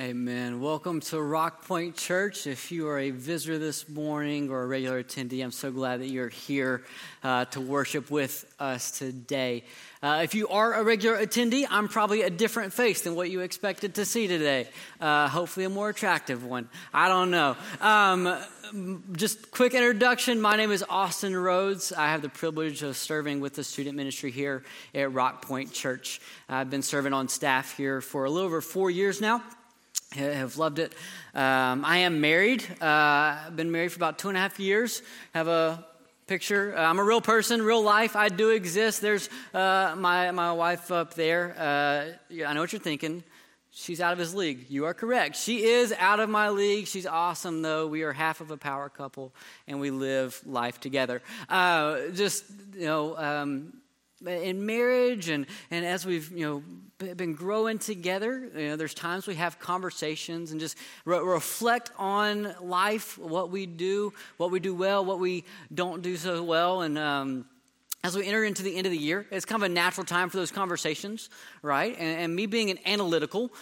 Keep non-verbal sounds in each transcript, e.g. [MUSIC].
Amen. Welcome to Rock Point Church. If you are a visitor this morning or a regular attendee, I'm so glad that you're here uh, to worship with us today. Uh, if you are a regular attendee, I'm probably a different face than what you expected to see today. Uh, hopefully, a more attractive one. I don't know. Um, just quick introduction. My name is Austin Rhodes. I have the privilege of serving with the student ministry here at Rock Point Church. I've been serving on staff here for a little over four years now have loved it. Um, I am married. Uh, I've been married for about two and a half years. Have a picture. Uh, I'm a real person, real life. I do exist. There's uh, my my wife up there. Uh, I know what you're thinking. She's out of his league. You are correct. She is out of my league. She's awesome, though. We are half of a power couple, and we live life together. Uh, just you know. Um, in marriage and, and as we've you know been growing together. You know, there's times we have conversations and just re- reflect on life, what we do, what we do well, what we don't do so well, and. Um, as we enter into the end of the year, it's kind of a natural time for those conversations, right? And, and me being an analytical,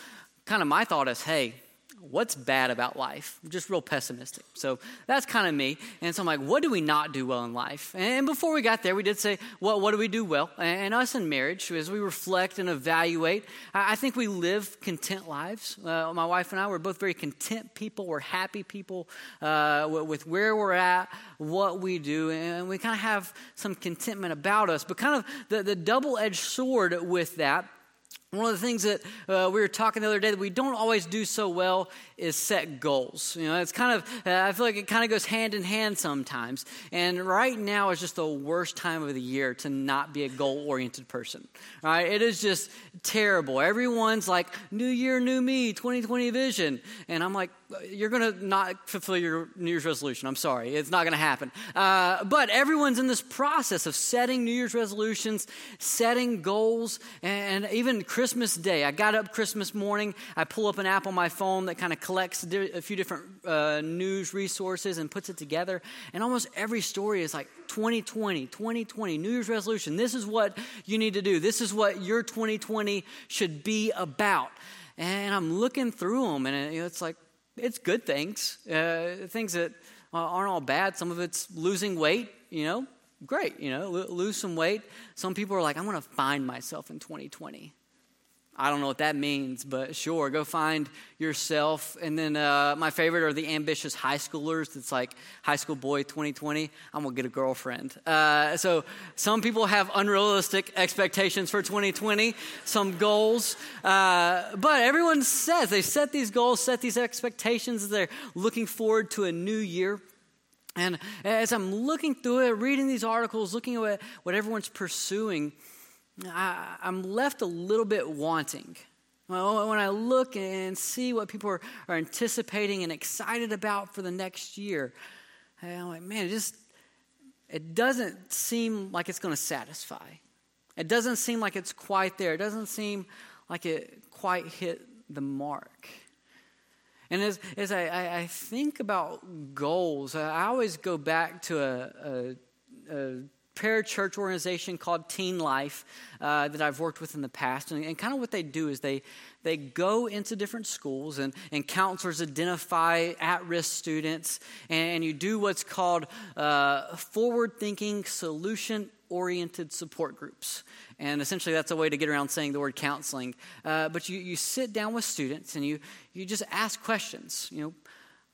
kind of my thought is, hey, what's bad about life? Just real pessimistic. So that's kind of me. And so I'm like, what do we not do well in life? And before we got there, we did say, well, what do we do well? And us in marriage, as we reflect and evaluate, I think we live content lives. Uh, my wife and I, we're both very content people. We're happy people uh, with where we're at, what we do, and we kind of have some contentment about us. But kind of the, the double edged sword with that one of the things that uh, we were talking the other day that we don't always do so well is set goals. You know, it's kind of, uh, I feel like it kind of goes hand in hand sometimes. And right now is just the worst time of the year to not be a goal oriented person. Right? It is just terrible. Everyone's like, New Year, New Me, 2020 vision. And I'm like, you're going to not fulfill your New Year's resolution. I'm sorry. It's not going to happen. Uh, but everyone's in this process of setting New Year's resolutions, setting goals, and even Christmas Day. I got up Christmas morning. I pull up an app on my phone that kind of collects a few different uh, news resources and puts it together. And almost every story is like 2020, 2020, New Year's resolution. This is what you need to do. This is what your 2020 should be about. And I'm looking through them, and it's like, it's good things, uh, things that aren't all bad. Some of it's losing weight, you know, great, you know, lose some weight. Some people are like, I want to find myself in 2020. I don't know what that means, but sure, go find yourself. And then uh, my favorite are the ambitious high schoolers. It's like high school boy 2020. I'm gonna get a girlfriend. Uh, so some people have unrealistic expectations for 2020, some goals, uh, but everyone says they set these goals, set these expectations. They're looking forward to a new year. And as I'm looking through it, reading these articles, looking at what everyone's pursuing. I, am left a little bit wanting. When I look and see what people are, are anticipating and excited about for the next year, I'm like, man, it just it doesn't seem like it's going to satisfy. It doesn't seem like it's quite there. It doesn't seem like it quite hit the mark. And as, as I, I think about goals, I always go back to a, a, a parachurch organization called Teen Life uh, that I've worked with in the past. And, and, kind of what they do is they, they go into different schools and, and counselors identify at risk students, and, and, you do what's called uh, forward thinking, solution oriented support groups. And essentially, that's a way to get around saying the word counseling. Uh, but you, you sit down with students and you, you just ask questions. You know,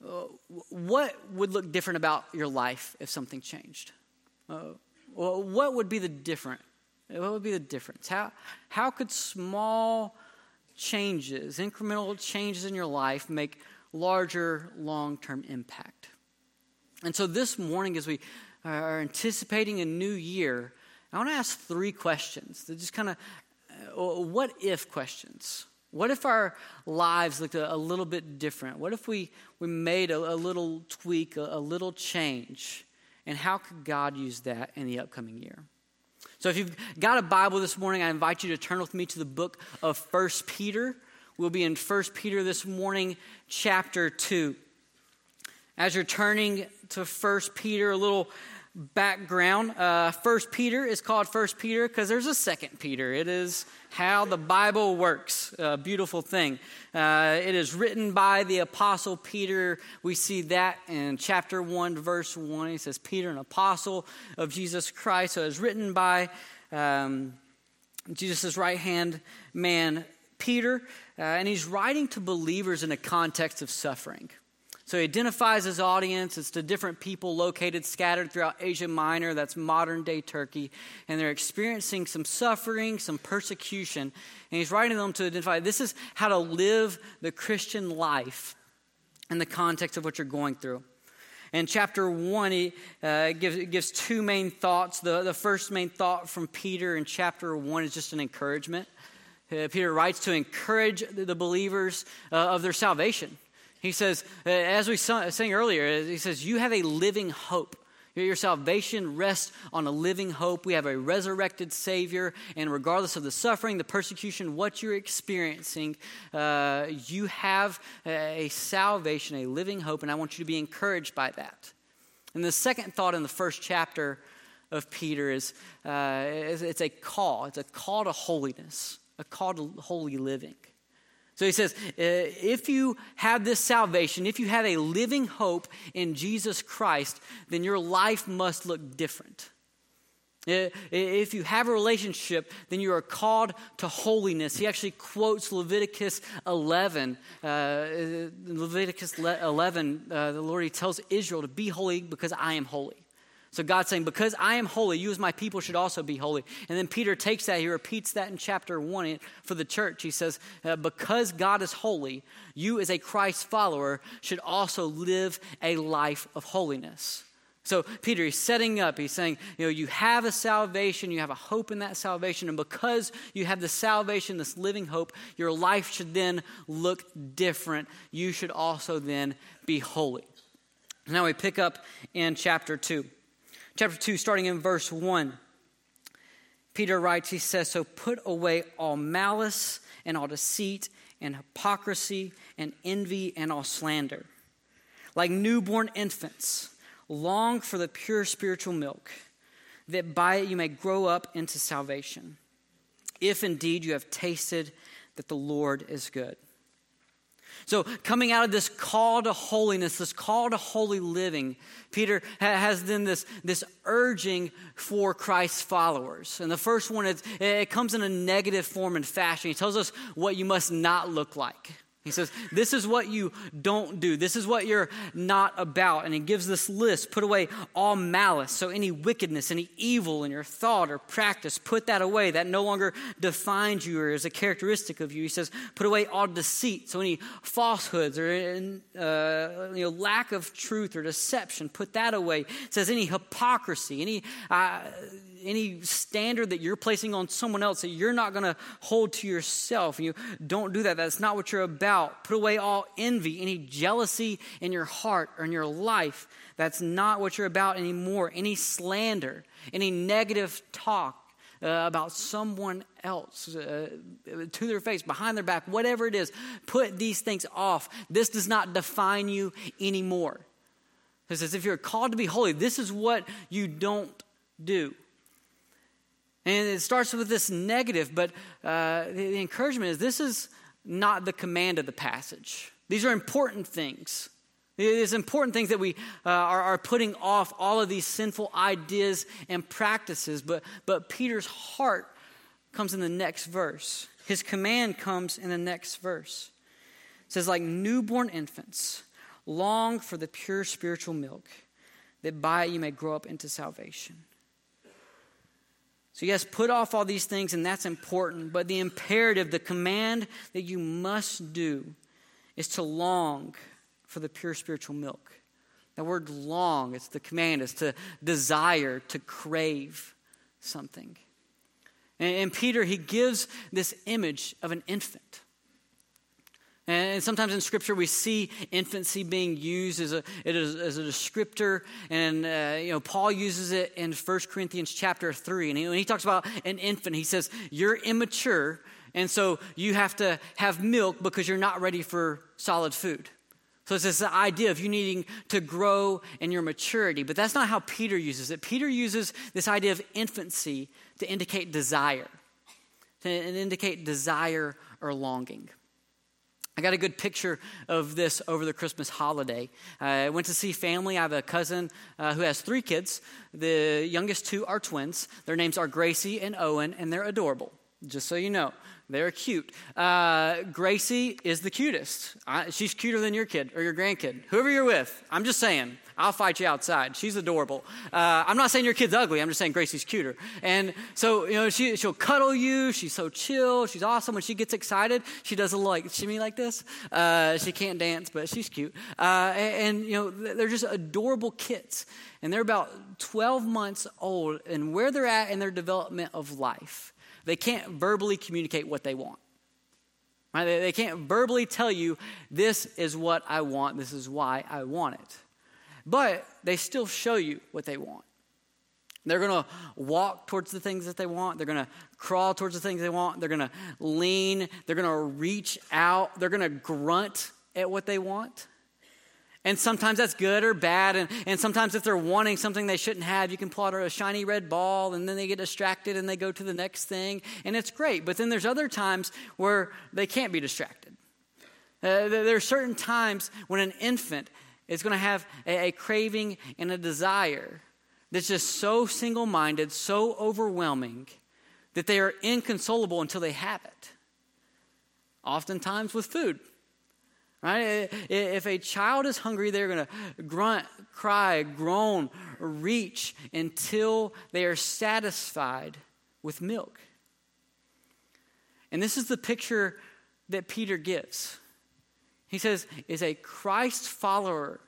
uh, what would look different about your life if something changed? Uh, well, what would be the different? What would be the difference? How, how could small changes, incremental changes in your life, make larger long term impact? And so this morning, as we are anticipating a new year, I want to ask three questions that just kind of uh, what if questions. What if our lives looked a, a, little bit different? What if we, we made a, a little tweak, a, a little change? And how could God use that in the upcoming year? So if you've got a Bible this morning, I invite you to turn with me to the book of First Peter. We'll be in First Peter this morning, chapter 2. As you're turning to First Peter, a little background. Uh, First Peter is called First Peter because there's a Second Peter. It is how the Bible works. A beautiful thing. Uh, it is written by the Apostle Peter. We see that in chapter one, verse one. He says, "Peter, an apostle of Jesus Christ." So it's written by um, Jesus' right hand man, Peter, uh, and he's writing to believers in a context of suffering. So he identifies his audience. It's the different people located, scattered throughout Asia Minor, that's modern day Turkey. And they're experiencing some suffering, some persecution. And he's writing to them to identify this is how to live the Christian life in the context of what you're going through. In chapter 1, he uh, gives, gives two main thoughts. The, the first main thought from Peter in chapter 1 is just an encouragement. Uh, Peter writes to encourage the believers uh, of their salvation. He says, uh, as we sang earlier, he says, You have a living hope. Your salvation rests on a living hope. We have a resurrected Savior, and regardless of the suffering, the persecution, what you're experiencing, uh, you have a salvation, a living hope, and I want you to be encouraged by that. And the second thought in the first chapter of Peter is uh, it's a call. It's a call to holiness, a call to holy living. So he says, uh, if you have this salvation, if you have a living hope in Jesus Christ, then your life must look different. Uh, if you have a relationship, then you are called to holiness. He actually quotes Leviticus 11. Uh, Leviticus 11, uh, the Lord, he tells Israel to be holy because I am holy. So God's saying, Because I am holy, you as my people should also be holy. And then Peter takes that, he repeats that in chapter 1 for the church. He says, uh, Because God is holy, you as a Christ follower should also live a life of holiness. So Peter is setting up, he's saying, you know, you have a salvation, you have a hope in that salvation, and because you have the salvation, this living hope, your life should then look different. You should also then be holy. Now we pick up in chapter 2 chapter 2, starting in verse 1. Peter writes, he says, So put away all malice and all deceit and hypocrisy and envy and all slander. Like newborn infants, long for the pure spiritual milk, that by it you may grow up into salvation, if indeed you have tasted that the Lord is good. So, coming out of this call to holiness, this call to holy living, Peter has then this, this urging for Christ's followers. And the first one, is, it comes in a negative form and fashion. He tells us what you must not look like. He says, This is what you don't do. This is what you're not about. And he gives this list put away all malice. So, any wickedness, any evil in your thought or practice, put that away. That no longer defines you or is a characteristic of you. He says, Put away all deceit. So, any falsehoods or uh, you know, lack of truth or deception, put that away. Says, Any hypocrisy, any. Uh, any standard that you're placing on someone else that you're not going to hold to yourself. You don't do that. That's not what you're about. Put away all envy, any jealousy in your heart or in your life. That's not what you're about anymore. Any slander, any negative talk. Uh, about someone else uh, to their face, behind their back, whatever it is, put these things off. This does not define you anymore. It says, if you're called to be holy, this is what you don't do. And it starts with this negative, but uh, the encouragement is this is not the command of the passage. These are important things. It's important things that we uh, are, are, putting off all of these sinful ideas and practices, but, but Peter's heart comes in the next verse. His command comes in the next verse. It says, like newborn infants, long for the pure spiritual milk, that by it you may grow up into salvation. So, yes, put off all these things, and that's important. But the imperative, the command that you must do is to long for the pure spiritual milk. That word long, it's the command, is to desire, to crave something. And Peter, he gives this image of an infant. And sometimes in Scripture we see infancy being used as a, as a descriptor, and uh, you know Paul uses it in 1 Corinthians chapter three. And he, when he talks about an infant, he says you're immature, and so you have to have milk because you're not ready for solid food. So it's this idea of you needing to grow in your maturity. But that's not how Peter uses it. Peter uses this idea of infancy to indicate desire, to indicate desire or longing. I got a good picture of this over the Christmas holiday. I went to see family. I have a cousin uh, who has three kids. The youngest two are twins. Their names are Gracie and Owen, and they're adorable, just so you know. They're cute. Uh, Gracie is the cutest. I, she's cuter than your kid or your grandkid, whoever you're with. I'm just saying. I'll fight you outside. She's adorable. Uh, I'm not saying your kid's ugly. I'm just saying Gracie's cuter. And so, you know, she, she'll cuddle you. She's so chill. She's awesome. When she gets excited, she does a little like shimmy like this. Uh, she can't dance, but she's cute. Uh, and, and, you know, they're just adorable kids. And they're about 12 months old. And where they're at in their development of life, they can't verbally communicate what they want. Right? They, they can't verbally tell you, this is what I want, this is why I want it. But they still show you what they want. They're going to walk towards the things that they want. They're going to crawl towards the things they want. They're going to lean. They're going to reach out. They're going to grunt at what they want. And sometimes that's good or bad. And, and sometimes if they're wanting something they shouldn't have, you can pull out a shiny red ball and then they get distracted and they go to the next thing. And it's great. But then there's other times where they can't be distracted. Uh, there are certain times when an infant is going to have a, a craving and a desire that's just so single minded, so overwhelming that they are inconsolable until they have it. Oftentimes with food. Right? If a child is hungry, they're going to grunt, cry, groan, reach until they are satisfied with milk. And this is the picture that Peter gives. He says, is a Christ follower,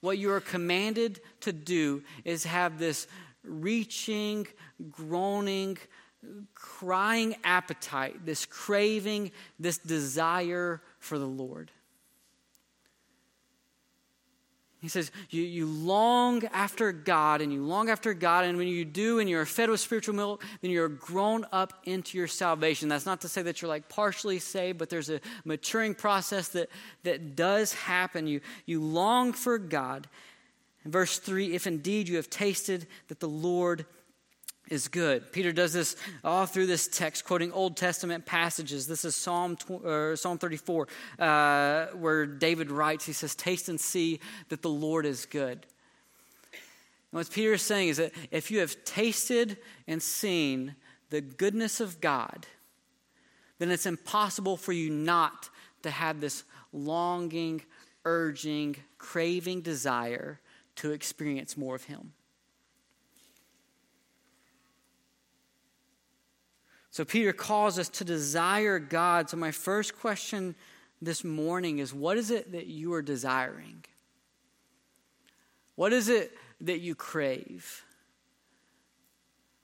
what you are commanded to do is have this reaching, groaning, crying appetite, this craving, this desire for the Lord. He says, you, you long after God and you long after God, and when you do and you're fed with spiritual milk, then you're grown up into your salvation. That's not to say that you're like partially saved, but there's a maturing process that, that does happen. You, you long for God. In verse 3 if indeed you have tasted that the Lord is good. Peter does this all through this text, quoting Old Testament passages. This is Psalm, uh, Psalm 34, uh, where David writes, he says, Taste and see that the Lord is good. And what Peter is saying is that if you have tasted and seen the goodness of God, then it's impossible for you not to have this longing, urging, craving desire to experience more of Him. So Peter calls us to desire God. So my first question this morning is what is it that you are desiring? What is it that you crave?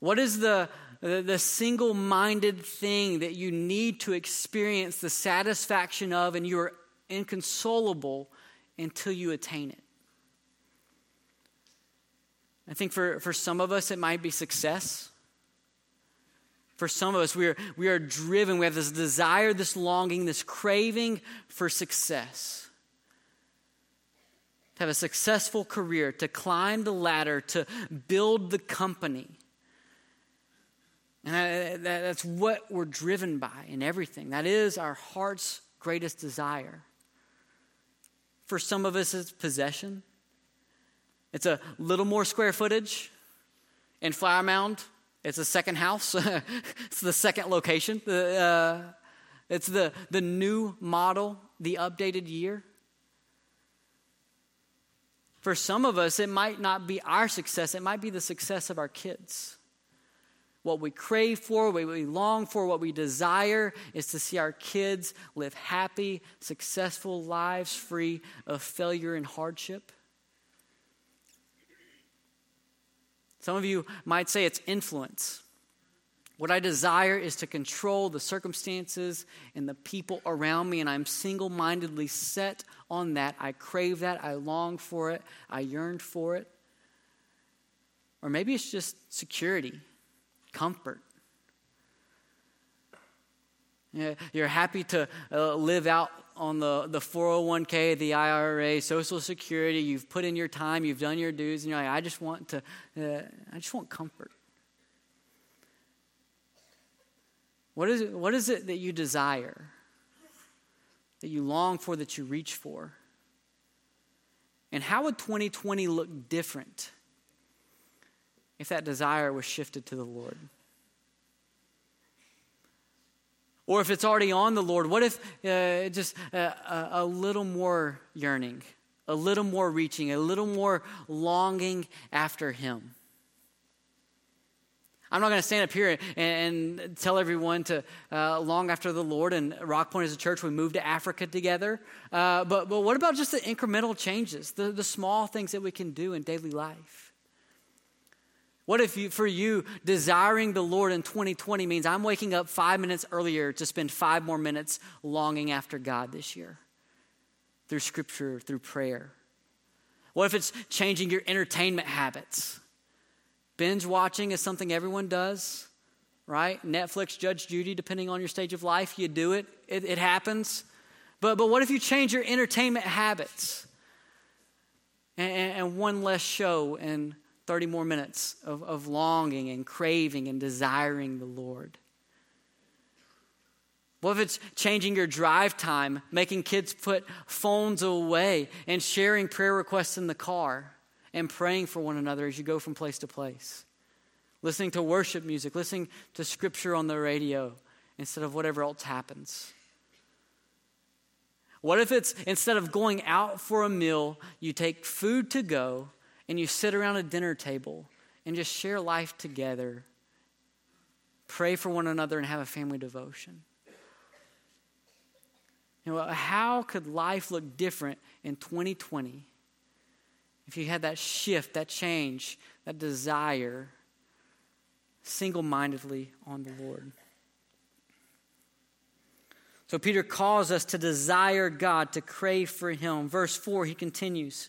What is the, the, single minded thing that you need to experience the satisfaction of and you are inconsolable until you attain it? I think for, for some of us, it might be success. For some of us, we are, we are driven, we have this desire, this longing, this craving for success. To have a successful career, to climb the ladder, to build the company. And that's what we're driven by in everything. That is our heart's greatest desire. For some of us, it's possession. It's a little more square footage in Flower Mound it's a second house. [LAUGHS] it's the second location. Uh, it's the, the new model, the updated year. For some of us, it might not be our success, it might be the success of our kids. What we crave for, what we long for, what we desire is to see our kids live happy, successful lives free of failure and hardship. Some of you might say it's influence. What I desire is to control the circumstances and the people around me, and I'm single mindedly set on that. I crave that. I long for it. I yearn for it. Or maybe it's just security, comfort. You're happy to uh, live out on the, the 401k, the IRA, Social Security. You've put in your time, you've done your dues, and you're like, I just want to, uh, I just want comfort. What is, it, what is it that you desire, that you long for, that you reach for? And how would 2020 look different if that desire was shifted to the Lord? Or if it's already on the Lord, what if uh, just a, a, a little more yearning, a little more reaching, a little more longing after Him? I'm not going to stand up here and, and tell everyone to uh, long after the Lord. And Rock Point as a church, we moved to Africa together. Uh, but, but what about just the incremental changes, the, the small things that we can do in daily life? What if you, for you, desiring the Lord in 2020 means I'm waking up five minutes earlier to spend five more minutes longing after God this year through scripture, through prayer? What if it's changing your entertainment habits? Binge watching is something everyone does, right? Netflix, Judge Judy, depending on your stage of life, you do it, it, it happens. But, but what if you change your entertainment habits? And, and, one less show and 30 more minutes of, of longing and craving and desiring the Lord? What if it's changing your drive time, making kids put phones away and sharing prayer requests in the car and praying for one another as you go from place to place? Listening to worship music, listening to scripture on the radio instead of whatever else happens. What if it's instead of going out for a meal, you take food to go and you sit around a dinner table and just share life together, pray for one another, and have a family devotion. You know, how could life look different in 2020 if you had that shift, that change, that desire single mindedly on the Lord? So Peter calls us to desire God, to crave for Him. Verse 4, he continues.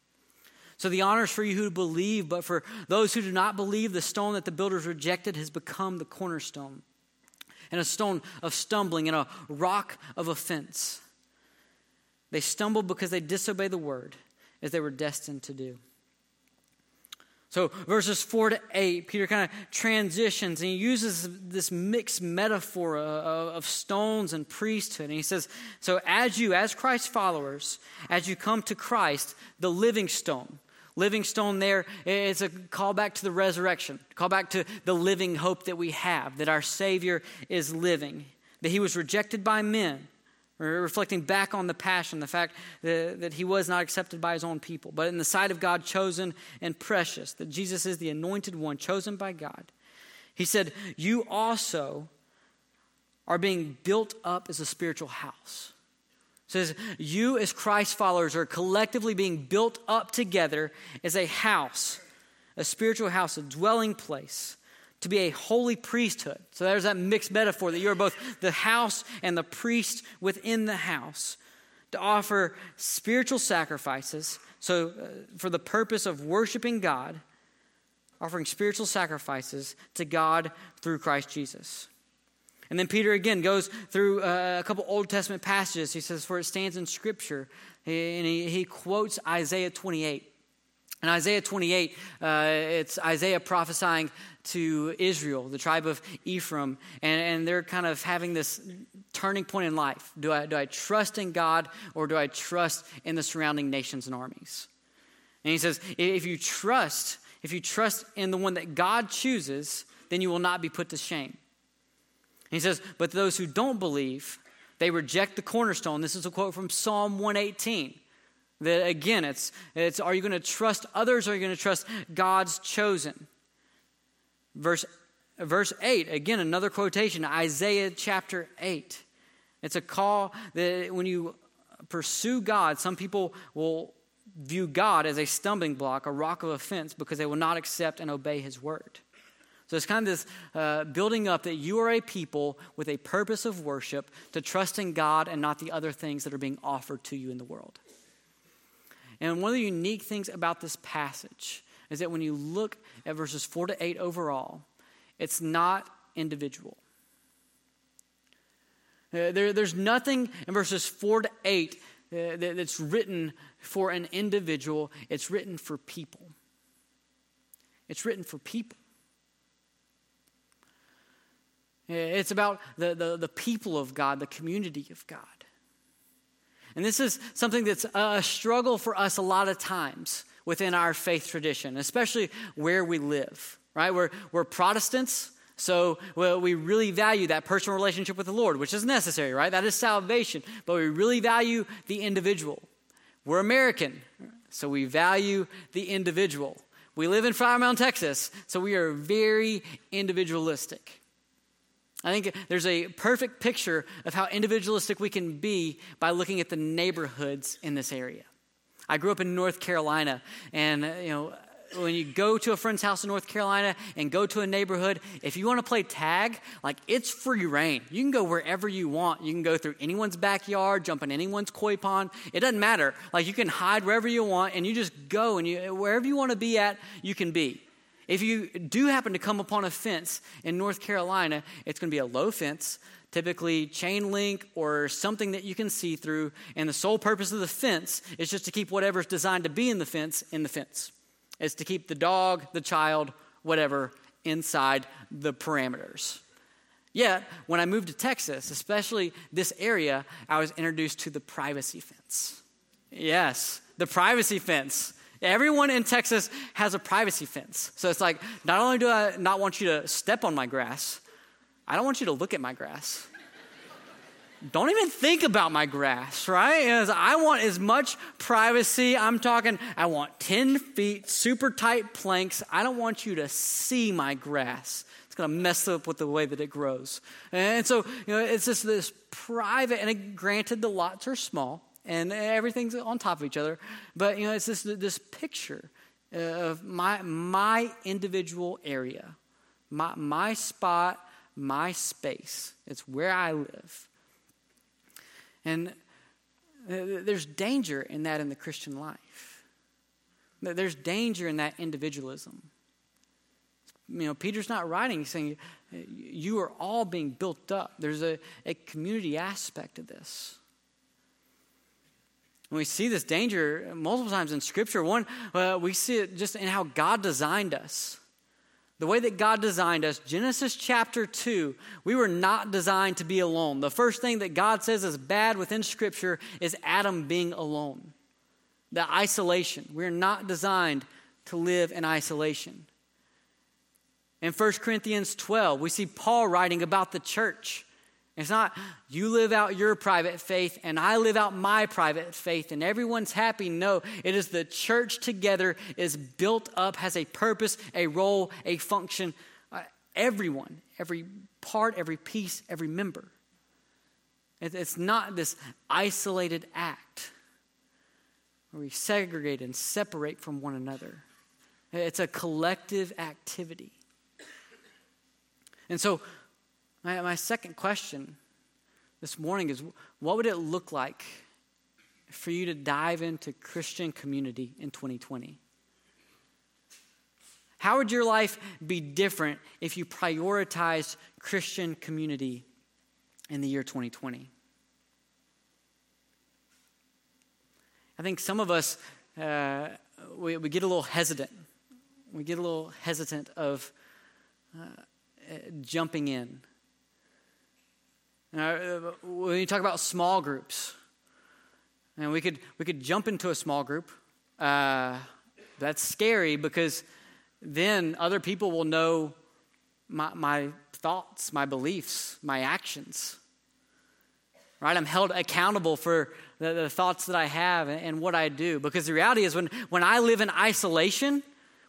So the honor is for you who believe, but for those who do not believe, the stone that the builders rejected has become the cornerstone, and a stone of stumbling, and a rock of offense. They stumbled because they disobeyed the word, as they were destined to do. So, verses 4 to 8, Peter kind of transitions and he uses this mixed metaphor of, stones and priesthood. And he says, So, as you, as Christ's followers, as you come to Christ, the living stone, Living stone there is a callback to the resurrection, callback to the living hope that we have, that our Savior is living, that he was rejected by men, reflecting back on the passion, the fact that, that he was not accepted by his own people, but in the sight of God, chosen and precious, that Jesus is the anointed one, chosen by God. He said, You also are being built up as a spiritual house says, You, as Christ followers, are collectively being built up together as a house, a spiritual house, a dwelling place, to be a holy priesthood. So there's that mixed metaphor that you're both the house and the priest within the house, to offer spiritual sacrifices. So, uh, for the purpose of worshiping God, offering spiritual sacrifices to God through Christ Jesus. And then Peter again goes through uh, a couple Old Testament passages. He says, For it stands in Scripture. And he, quotes Isaiah 28. In Isaiah 28, uh, it's Isaiah prophesying to Israel, the tribe of Ephraim, and, and they're kind of having this turning point in life. Do I, do I trust in God or do I trust in the surrounding nations and armies? And he says, if you trust, if you trust in the one that God chooses, then you will not be put to shame. He says, But those who don't believe, they reject the cornerstone. This is a quote from Psalm 118. That again, it's, it's are you going to trust others or are you going to trust God's chosen? Verse, verse 8, again, another quotation, Isaiah chapter 8. It's a call that when you pursue God, some people will view God as a stumbling block, a rock of offense, because they will not accept and obey His word. So it's kind of this uh, building up that you are a people with a purpose of worship to trust in God and not the other things that are being offered to you in the world. And one of the unique things about this passage is that when you look at verses 4 to 8 overall, it's not individual. Uh, there, there's nothing in verses 4 to 8 uh, that, that's written for an individual, it's written for people. It's written for people. It's about the, the, the, people of God, the community of God. And this is something that's a struggle for us a lot of times within our faith tradition, especially where we live, right? We're, we're Protestants, so we really value that personal relationship with the Lord, which is necessary, right? That is salvation. But we really value the individual. We're American, so we value the individual. We live in Flower Mound, Texas, so we are very individualistic. I think there's a perfect picture of how individualistic we can be by looking at the neighborhoods in this area. I grew up in North Carolina, and uh, you know, when you go to a friend's house in North Carolina and go to a neighborhood, if you want to play tag, like it's free reign. You can go wherever you want. You can go through anyone's backyard, jump in anyone's koi pond. It doesn't matter. Like you can hide wherever you want and you just go and you wherever you want to be at, you can be. If you do happen to come upon a fence in North Carolina, it's going to be a low fence, typically chain link or something that you can see through, and the sole purpose of the fence is just to keep whatever's designed to be in the fence in the fence is to keep the dog, the child, whatever, inside the parameters. Yet, when I moved to Texas, especially this area, I was introduced to the privacy fence. Yes, the privacy fence. Everyone in Texas has a privacy fence. So it's like, not only do I not want you to step on my grass, I don't want you to look at my grass don't even think about my grass, right? As I want as much privacy. I'm talking, I want 10 feet, super tight planks. I don't want you to see my grass. It's going to mess up with the way that it grows. And so, you know, it's just this private, and granted, the lots are small and everything's on top of each other, but, you know, it's this, this picture of my, my individual area, my, my spot, my space. It's where I live. And uh, there's danger in that in the Christian life. There's danger in that individualism. You know, Peter's not writing, he's saying you are all being built up. There's a, a community aspect of this. And we see this danger multiple times in Scripture. One, uh, we see it just in how God designed us the way that God designed us, Genesis chapter 2, we were not designed to be alone. The first thing that God says is bad within Scripture is Adam being alone, the isolation. We're not designed to live in isolation. In 1 Corinthians 12, we see Paul writing about the church. It's not you live out your private faith and I live out my private faith and everyone's happy. No, it is the church together is built up, has a purpose, a role, a function. Uh, everyone, every part, every piece, every member. It, it's not this isolated act where we segregate and separate from one another. It's a collective activity. And so, my, my second question this morning is what would it look like for you to dive into Christian community in 2020? How would your life be different if you prioritized Christian community in the year 2020? I think some of us, uh, we, we, get a little hesitant. We get a little hesitant of uh, jumping in. Uh, when you talk about small groups, and we could we could jump into a small group. Uh, that's scary because then other people will know my, my thoughts, my beliefs, my actions. Right? I'm held accountable for the, the thoughts that I have and, and what I do. Because the reality is, when, when I live in isolation,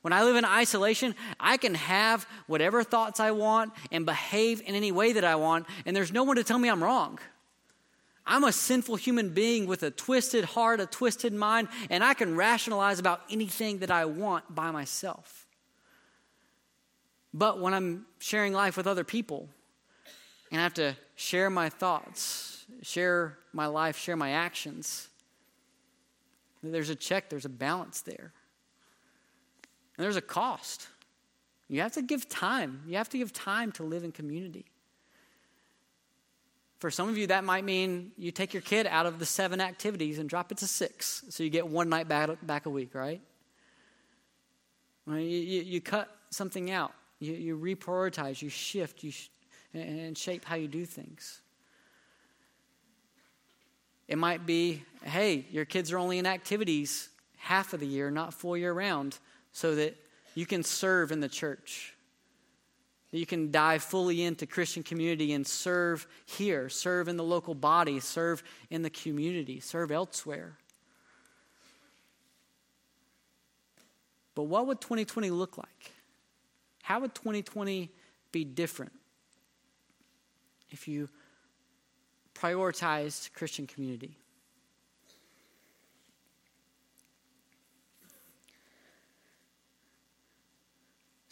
when I live in isolation, I can have whatever thoughts I want and behave in any way that I want, and there's no one to tell me I'm wrong. I'm a sinful human being with a twisted heart, a twisted mind, and I can rationalize about anything that I want by myself. But when I'm sharing life with other people, and I have to share my thoughts, share my life, share my actions, there's a check, there's a balance there. And there's a cost. You have to give time. You have to give time to live in community. For some of you, that might mean you take your kid out of the seven activities and drop it to six, so you get one night back, back a week, right? You, you, you cut something out, you, you reprioritize, you shift, you sh- and shape how you do things. It might be, hey, your kids are only in activities half of the year, not full year round, so that you can serve in the church that you can dive fully into Christian community and serve here, serve in the local body, serve in the community, serve elsewhere. But what would 2020 look like? How would 2020 be different if you prioritized Christian community?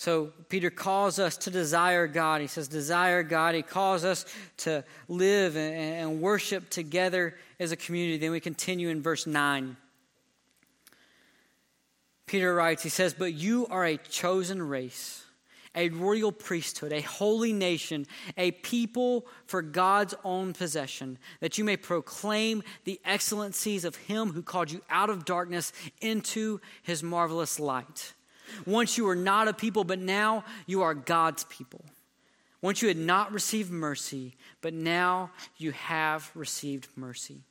So Peter calls us to desire God. He says, desire God. He calls us to live and, worship together as a community. Then we continue in verse 9. Peter writes, he says, But you are a chosen race, a royal priesthood, a holy nation, a people for God's own possession, that you may proclaim the excellencies of him who called you out of darkness into his marvelous light. Once you were not a people, but now you are God's people. Once you had not received mercy, but now you have received mercy.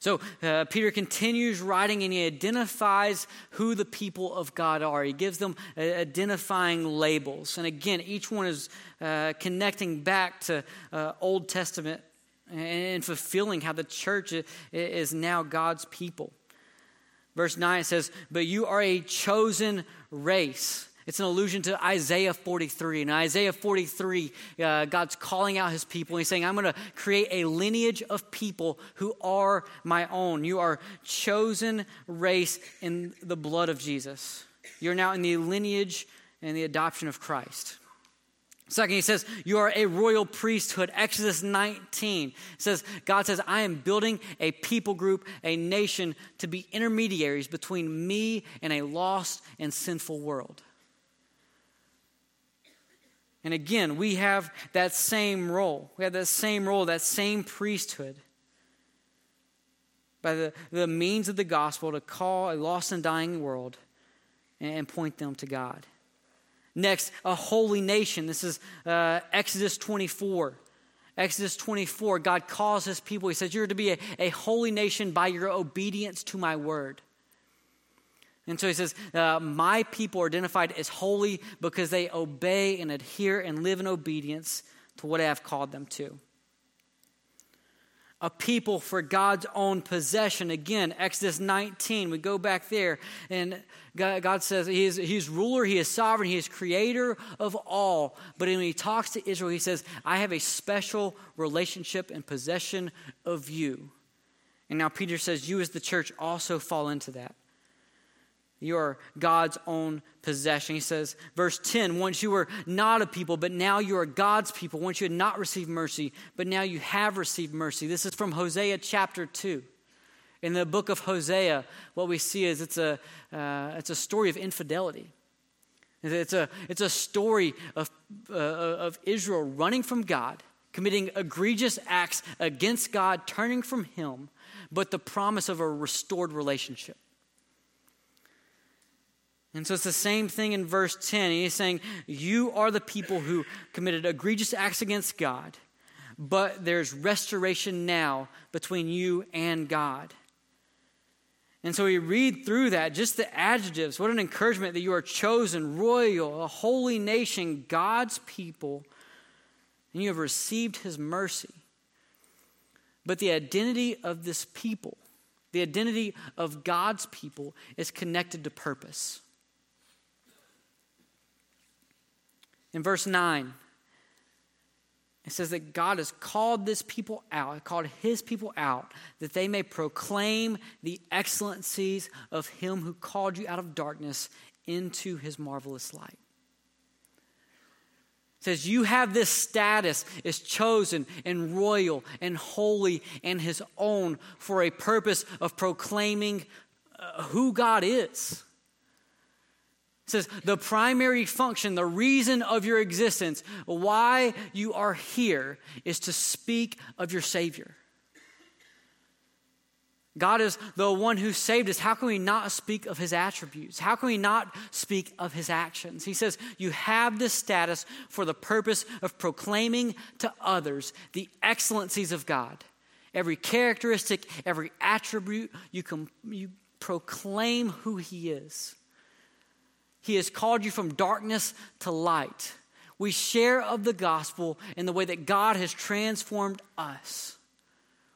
So uh, Peter continues writing and he identifies who the people of God are. He gives them uh, identifying labels. And again, each one is uh, connecting back to uh, Old Testament and fulfilling how the church is now God's people. Verse 9 says, But you are a chosen race. It's an allusion to Isaiah 43. In Isaiah 43, uh, God's calling out his people. He's saying, I'm going to create a lineage of people who are my own. You are chosen race in the blood of Jesus. You're now in the lineage and the adoption of Christ. Second, he says, You are a royal priesthood. Exodus 19 says, God says, I am building a people group, a nation to be intermediaries between me and a lost and sinful world. And again, we have that same role. We have that same role, that same priesthood. By the, the means of the gospel to call a lost and dying world and point them to God. Next, a holy nation. This is uh, Exodus 24. Exodus 24, God calls his people. He says, You're to be a, a holy nation by your obedience to my word. And so he says, uh, My people are identified as holy because they obey and adhere and live in obedience to what I have called them to a people for God's own possession. Again, Exodus 19, we go back there, and God, says he is, He's ruler, He is sovereign, He is creator of all. But when He talks to Israel, He says, I have a special relationship and possession of you. And now Peter says, You as the church also fall into that. You are God's own possession. He says, verse 10 Once you were not a people, but now you are God's people. Once you had not received mercy, but now you have received mercy. This is from Hosea chapter 2. In the book of Hosea, what we see is it's a, uh, it's a story of infidelity. It's a, it's a story of, uh, of Israel running from God, committing egregious acts against God, turning from Him, but the promise of a restored relationship. And so it's the same thing in verse 10. He's saying, You are the people who committed egregious acts against God, but there's restoration now between you and God. And so we read through that, just the adjectives. What an encouragement that you are chosen, royal, a holy nation, God's people, and you have received his mercy. But the identity of this people, the identity of God's people, is connected to purpose. In verse 9, It says that God has called this people out, called his people out, that they may proclaim the excellencies of him who called you out of darkness into his marvelous light. It says, You have this status as chosen and royal and holy and his own for a purpose of proclaiming uh, who God is. It says the primary function, the reason of your existence, why you are here, is to speak of your Savior. God is the one who saved us. How can we not speak of his attributes? How can we not speak of his actions? He says, You have this status for the purpose of proclaiming to others the excellencies of God. Every characteristic, every attribute, you, can, you proclaim who he is. He has called you from darkness to light. We share of the gospel in the way that God has transformed us.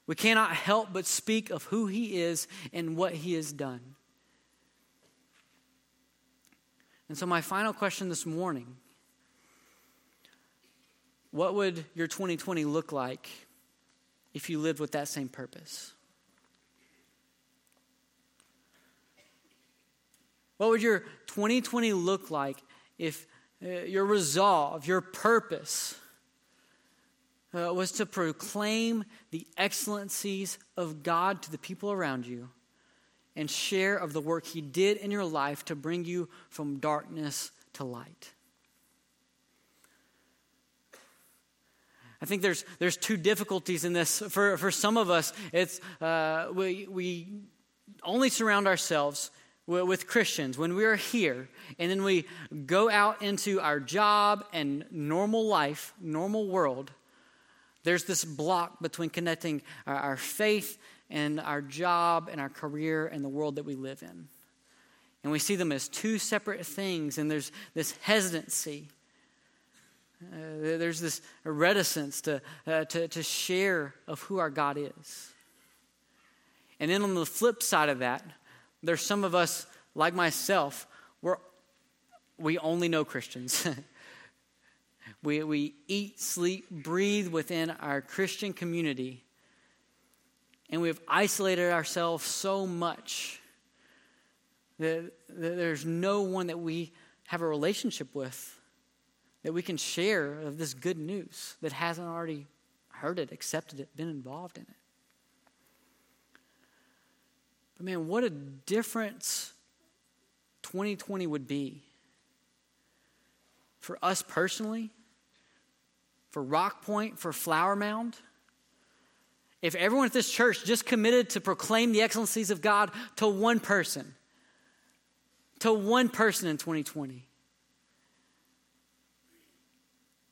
We cannot help but speak of who He is and what He has done. And so, my final question this morning what would your 2020 look like if you lived with that same purpose? What would your 2020 look like if uh, your resolve, your purpose, uh, was to proclaim the excellencies of God to the people around you and share of the work He did in your life to bring you from darkness to light? I think there's, there's two difficulties in this. For, for some of us, it's uh, we, we only surround ourselves with Christians, when we are here and then we go out into our job and normal life, normal world, there's this block between connecting our, faith and our job and our career and the world that we live in. And we see them as two separate things, and there's this hesitancy. Uh, there's this reticence to, uh, to, to share of who our God is. And then on the flip side of that, there's some of us, like myself, we're, we only know Christians. [LAUGHS] we, we eat, sleep, breathe within our Christian community. And we've isolated ourselves so much that, that there's no one that we have a relationship with that we can share of this good news that hasn't already heard it, accepted it, been involved in it. But man, what a difference 2020 would be for us personally, for Rockpointe, for Flower Mound. If everyone at this church just committed to proclaim the excellencies of God to one person, to one person in 2020.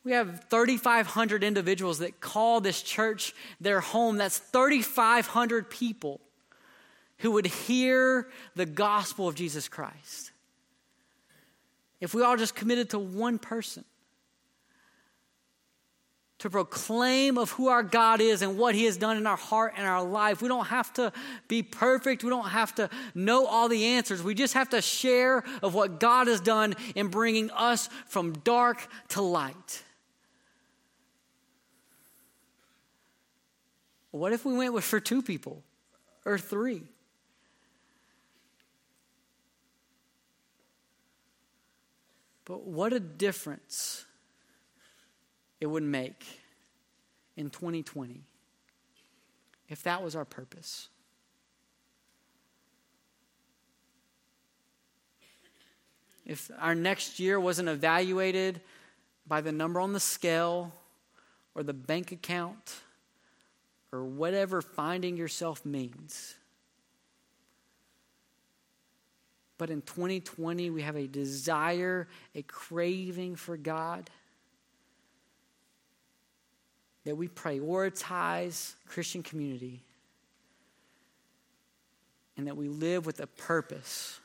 We have 3,500 individuals that call this church their home. That's 3,500 people who would hear the gospel of Jesus Christ. If we all just committed to one person, to proclaim of who our God is and what He has done in our heart and our life. We don't have to be perfect. We don't have to know all the answers. We just have to share of what God has done in bringing us from dark to light. What if we went with for two people or three? But what a difference it would make in 2020 if that was our purpose. If our next year wasn't evaluated by the number on the scale or the bank account or whatever finding yourself means. But in 2020, we have a desire, a craving for God. That we prioritize Christian community. And that we live with a purpose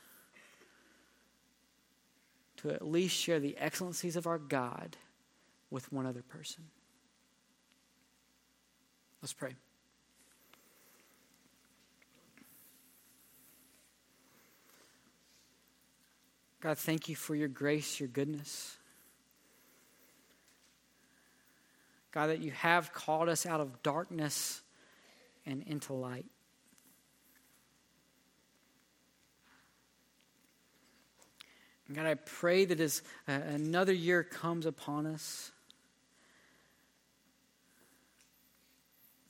to at least share the excellencies of our God with one other person. Let's pray. God, thank you for your grace, your goodness. God, that you have called us out of darkness and into light. And God, I pray that as uh, another year comes upon us,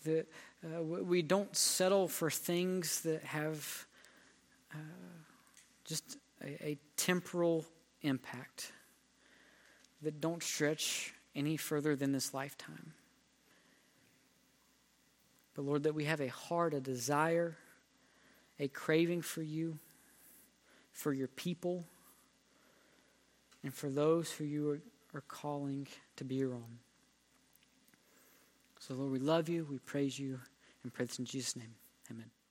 that uh, we don't settle for things that have uh, just a, a temporal impact, that don't stretch any further than this lifetime. But Lord, that we have a heart, a desire, a craving for you, for your people, and for those who you are, are calling to be your own. So, Lord, we love you, we praise you, and pray this in Jesus' name. Amen.